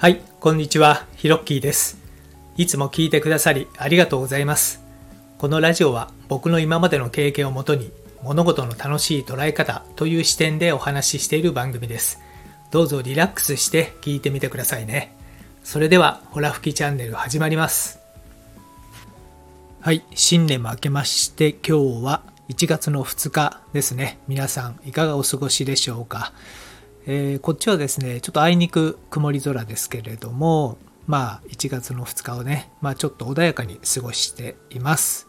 はい、こんにちは、ヒロッキーです。いつも聞いてくださりありがとうございます。このラジオは僕の今までの経験をもとに物事の楽しい捉え方という視点でお話ししている番組です。どうぞリラックスして聞いてみてくださいね。それでは、ホラ吹きチャンネル始まります。はい、新年も明けまして今日は1月の2日ですね。皆さんいかがお過ごしでしょうか？えーこっちはですね、ちょっとあいにく曇り空ですけれども、まあ1月の2日をね、まあちょっと穏やかに過ごしています。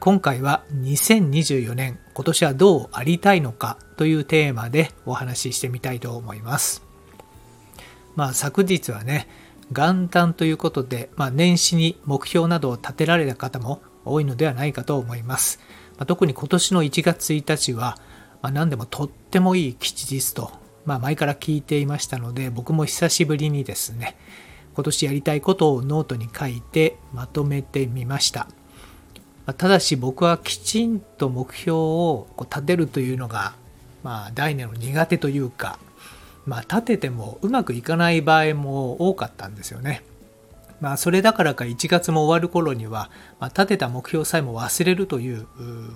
今回は2024年、今年はどうありたいのかというテーマでお話ししてみたいと思います。まあ昨日はね、元旦ということで、まあ年始に目標などを立てられた方も多いのではないかと思います。まあ特に今年の1月1日は、まあ何でもとってもいい吉日と、まあ前から聞いていましたので、僕も久しぶりにですね、今年やりたいことをノートに書いてまとめてみました。ただし僕はきちんと目標をこう立てるというのが、まあ大年の苦手というか、まあ立ててもうまくいかない場合も多かったんですよね。まあそれだからか1月も終わる頃には、まあ、立てた目標さえも忘れるという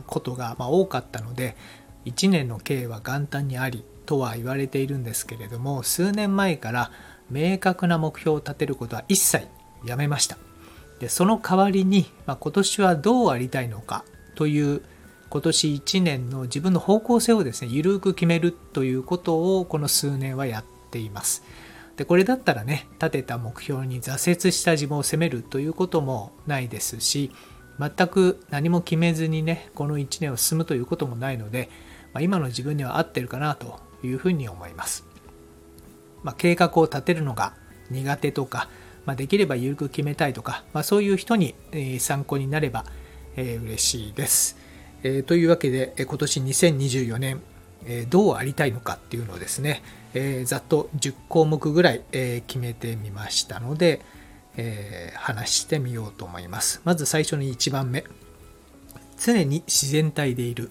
ことがまあ多かったので、1年の計は元旦にありとは言われているんですけれども、数年前から明確な目標を立てることは一切やめました。でその代わりに、まあ、今年はどうありたいのかという今年1年の自分の方向性をですね緩く決めるということをこの数年はやっていますでこれだったらね立てた目標に挫折した自分を責めるということもないですし全く何も決めずにねこの1年を進むということもないので、まあ、今の自分には合ってるかなというふうに思います、まあ、計画を立てるのが苦手とかまあ、できれば緩く決めたいとか、まあ、そういう人に、え参考になれば、えー嬉しいです、えーというわけで、え今年2024年、えどうありたいのかっていうのをですね、えざっと10項目ぐらい、え決めてみましたので、え話してみようと思います。まず最初に1番目。常に自然体でいる、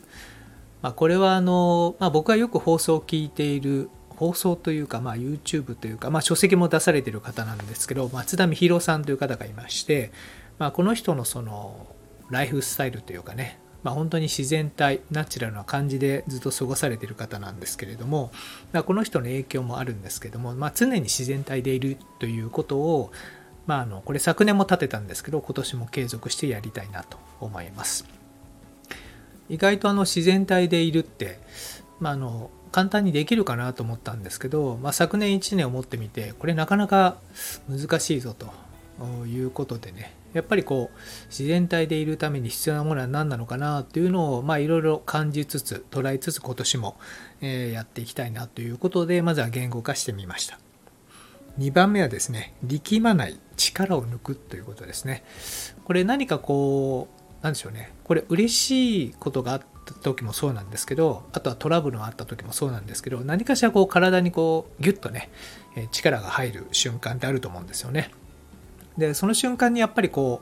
まあ、これはあの、まあ、僕がよく放送を聞いている放送というか、まあ、YouTube というか、まあ、書籍も出されている方なんですけど松田美弘さんという方がいまして、まあ、この人のそのライフスタイルというかね、まあ、本当に自然体ナチュラルな感じでずっと過ごされている方なんですけれども、まあ、この人の影響もあるんですけども、まあ、常に自然体でいるということを、まあ、あのこれ昨年も立てたんですけど今年も継続してやりたいなと思います。意外とあの自然体でいるって、まあ、あの簡単にできるかなと思ったんですけど、まあ、昨年1年を持ってみてこれなかなか難しいぞということでねやっぱりこう自然体でいるために必要なものは何なのかなというのをいろいろ感じつつ捉えつつ今年も、えやっていきたいなということでまずは言語化してみました。2番目はですね力まない力を抜くということですね。これ何かこうなんでしょうね。これ嬉しいことがあった時もそうなんですけどあとはトラブルがあった時もそうなんですけど何かしらこう体にこうギュッとね力が入る瞬間ってあると思うんですよね。でその瞬間にやっぱりこ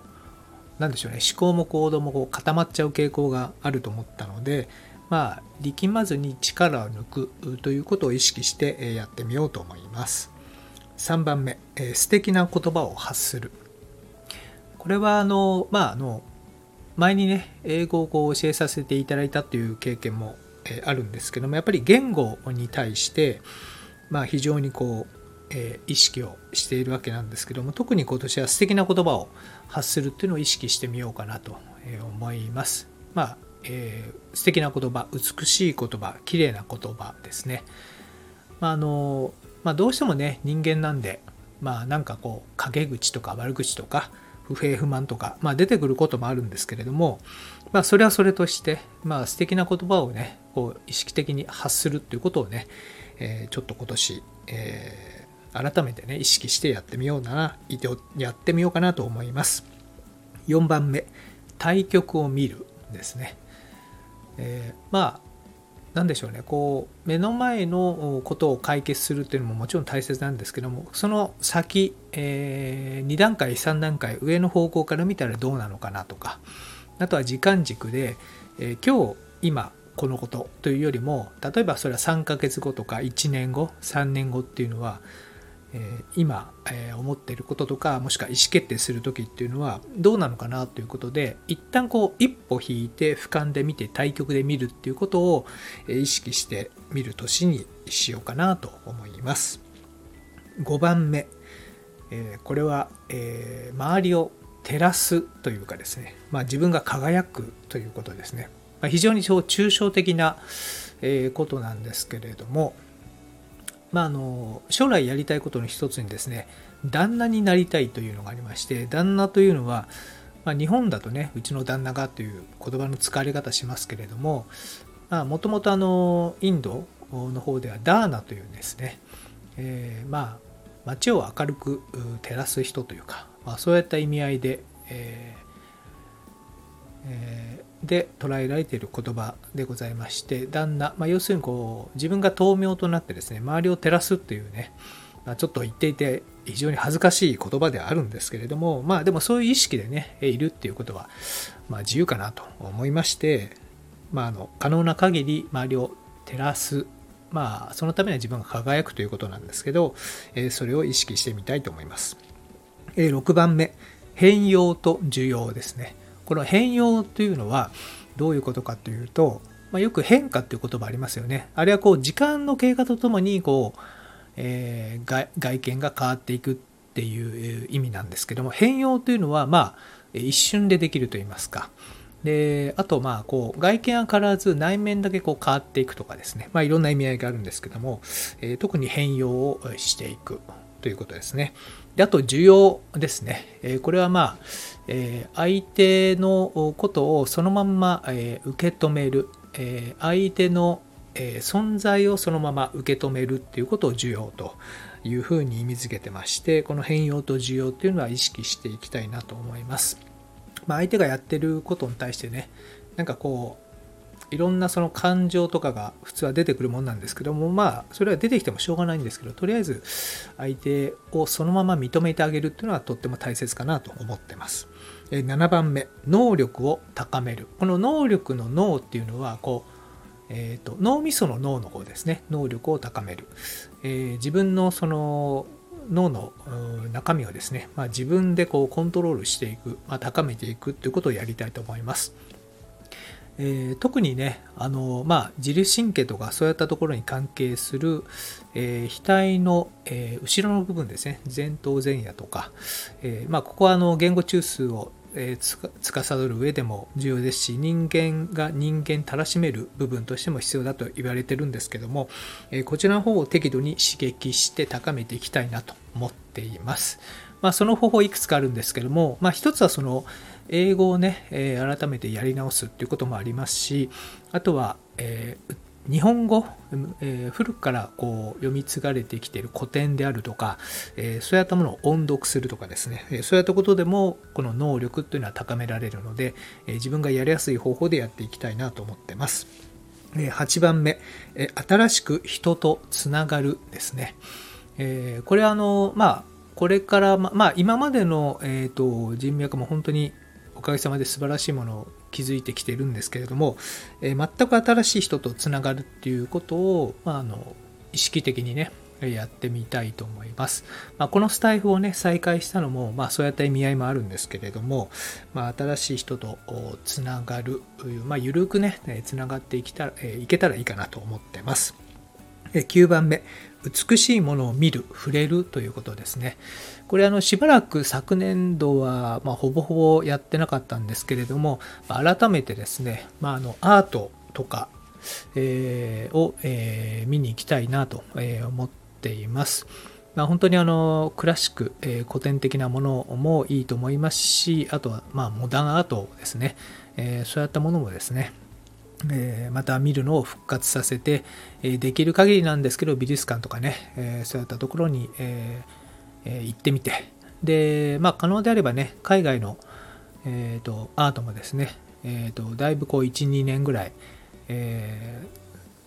うなんでしょうね。思考も行動もこう固まっちゃう傾向があると思ったのでまあ力まずに力を抜くということを意識してやってみようと思います。3番目、えー素敵な言葉を発する。これはあのまああの前にね英語をこう教えさせていただいたという経験も、えあるんですけどもやっぱり言語に対してまあ非常にこう、えー意識をしているわけなんですけども特に今年は素敵な言葉を発するっていうのを意識してみようかなとえ思います。まあ、えー素敵な言葉美しい言葉綺麗な言葉ですね。まああのまあ、どうしてもね人間なんでまあなんかこう陰口とか悪口とか不平不満とか、まあ、出てくることもあるんですけれども、まあ、それはそれとして、まあ、素敵な言葉をねこう意識的に発するっていうことをね、えーちょっと今年、えー改めてね意識してやってみようなやってみようかなと思います。4番目対局を見るですね、えーまあ何でしょうね。こう目の前のことを解決するっていうのももちろん大切なんですけどもその先、えー2段階3段階上の方向から見たらどうなのかなとかあとは時間軸で、えー今日今このことというよりも例えばそれは3ヶ月後とか1年後3年後っていうのはえ今、え思っていることとかもしくは意思決定する時っていうのはどうなのかなということで一旦こう一歩引いて俯瞰で見て対局で見るっていうことを意識してみる年にしようかなと思います。5番目、えこれは、え周りを照らすというかですね、まあ、自分が輝くということですね、ま、非常に抽象的なことなんですけれどもまあ、あの将来やりたいことの一つにですね旦那になりたいというのがありまして旦那というのは、まあ、日本だとねうちの旦那がという言葉の使われ方しますけれどももともとインドの方ではダーナというですね、えー、まあ街を明るく照らす人というか、まあ、そういった意味合いで、えーえー、で捉えられている言葉でございまして旦那、まあ、要するにこう自分が豆苗となってですね周りを照らすっていうね、まあ、ちょっと言っていて非常に恥ずかしい言葉ではあるんですけれどもまあでもそういう意識でねいるっていうことは、まあ、自由かなと思いまして、まあ、あの可能な限り周りを照らすまあそのためには自分が輝くということなんですけど、えそれを意識してみたいと思います、え6番目変容と需要ですね。この変容というのはどういうことかというと、まあ、よく変化っていう言葉ありますよね。あれはこう時間の経過とともにこう、えー、外見が変わっていくっていう意味なんですけども変容というのはまあ一瞬でできると言いますか。であとまあこう外見は変わらず内面だけこう変わっていくとかですね、まあ、いろんな意味合いがあるんですけども、えー、特に変容をしていくということですね。であと需要ですね。え、これはまあ、えー、相手のことをそのまま、え、受け止める、え相手の、え存在をそのまま受け止めるっていうことを需要というふうに意味づけてましてこの変容と需要っていうのは意識していきたいなと思います。まあ、相手がやってることに対してねなんかこういろんなその感情とかが普通は出てくるもんなんですけどもまあそれは出てきてもしょうがないんですけどとりあえず相手をそのまま認めてあげるっていうのはとっても大切かなと思ってます。7番目能力を高める。この能力の脳っていうのはこうえーと、脳みその脳の方ですね。能力を高める、えー、自分のその脳の中身をですね、まあ、自分でこうコントロールしていく、まあ、高めていくということをやりたいと思います。えー、特にねあの、まあ、自律神経とかそういったところに関係する、えー、額の、えー、後ろの部分ですね前頭前野とか、えまあ、ここはあの言語中枢をえー、つかさどる上でも重要ですし人間が人間たらしめる部分としても必要だと言われてるんですけども、え、こちらの方を適度に刺激して高めていきたいなと思っています。まあ、その方法いくつかあるんですけども、まあ、一つはその英語をね、えー、改めてやり直すっていうこともありますしあとは、えー、日本語、えー、古くからこう読み継がれてきている古典であるとか、え、そういったものを音読するとかですね、え、そういったことでもこの能力というのは高められるので、え自分がやりやすい方法でやっていきたいなと思ってます。え8番目、え新しく人とつながるですね。えこれはあの、まあ、これから、まあ、今までの、えーと人脈も本当におかげさまで素晴らしいものを築いてきてるんですけれども、えー、全く新しい人とつながるっていうことを、まあ、あの意識的にねやってみたいと思います。まあ、このスタイフをね、再開したのも、まあ、そういった意味合いもあるんですけれども、まあ、新しい人とつながる、まあ、ゆるくね、つながっていけたら、えいけたらいいかなと思ってます。9番目、美しいものを見る、触れるということですね。これあのしばらく昨年度は、まあ、ほぼほぼやってなかったんですけれども、改めてですね、まあ、あのアートとか、えー、を、えー、見に行きたいなと思っています。まあ、本当にあのクラシック、えー、古典的なものもいいと思いますし、あとはまあモダンアートですね、えー、そういったものもですね、えまた見るのを復活させて、えできる限りなんですけど美術館とかね、えそういったところに、え行ってみて。で、まあ、可能であればね海外の、えーと、アートもですね、えーと、だいぶこう12年ぐらい、え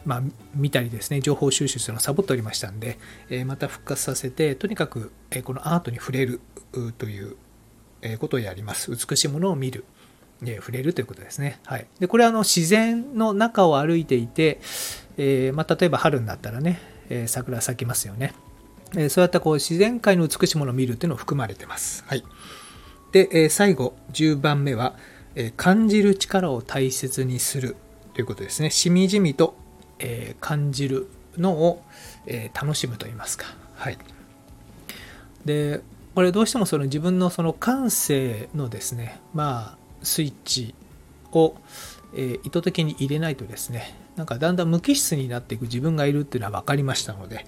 まあ、見たりですね情報収集するのをサボっておりましたんで、え、また復活させてとにかく、え、このアートに触れるということをやります。美しいものを見る。で触れるということですね。はい、でこれはあの自然の中を歩いていて、えー、まあ、例えば春になったらね、えー、桜咲きますよね。えそういったこう自然界の美しいものを見るというのを含まれてます。はい。で、え最後、10番目は、え感じる力を大切にするということですね。しみじみと、え感じるのを、え楽しむと言いますか。はい。で、これどうしてもその自分のその感性のですね、まあ、スイッチを、え意図的に入れないとですね、なんかだんだん無機質になっていく自分がいるっていうのは分かりましたので、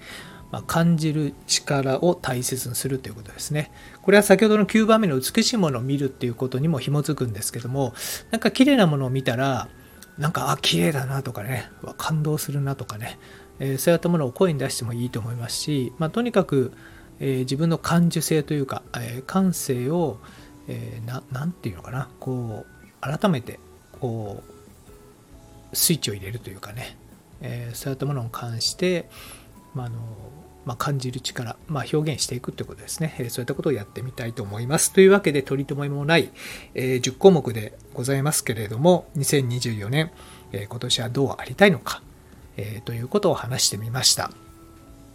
まあ、感じる力を大切にするということですね。これは先ほどの9番目の美しいものを見るっていうことにも紐づくんですけども、なんか綺麗なものを見たら、なんか、あ、綺麗だなとかね、感動するなとかね、えー、そういったものを声に出してもいいと思いますし、まあ、とにかく、えー、自分の感受性というか、えー、感性を、えー、ななんていうのかな、こう、改めて、こう、スイッチを入れるというかね、えそういったものに関して、まあ、のまあ、感じる力、まあ、表現していくということですね、えそういったことをやってみたいと思います。というわけで、取り留めもない、え10項目でございますけれども、2024年、え今年はどうありたいのか、えということを話してみました。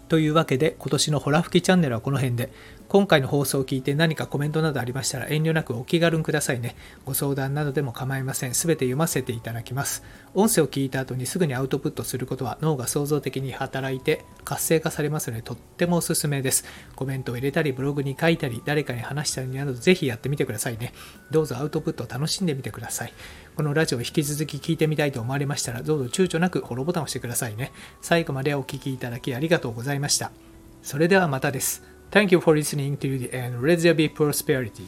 というわけで、今年のホラ吹きチャンネルはこの辺で、今回の放送を聞いて何かコメントなどありましたら遠慮なくお気軽にくださいね。ご相談などでも構いません。すべて読ませていただきます。音声を聞いた後にすぐにアウトプットすることは脳が創造的に働いて活性化されますのでとってもおすすめです。コメントを入れたりブログに書いたり誰かに話したりなどぜひやってみてくださいね。どうぞアウトプットを楽しんでみてください。このラジオを引き続き聞いてみたいと思われましたらどうぞ躊躇なくフォローボタンを押してくださいね。最後までお聴きいただきありがとうございました。それではまたです。Thank you for listening to the end. Let there be prosperity.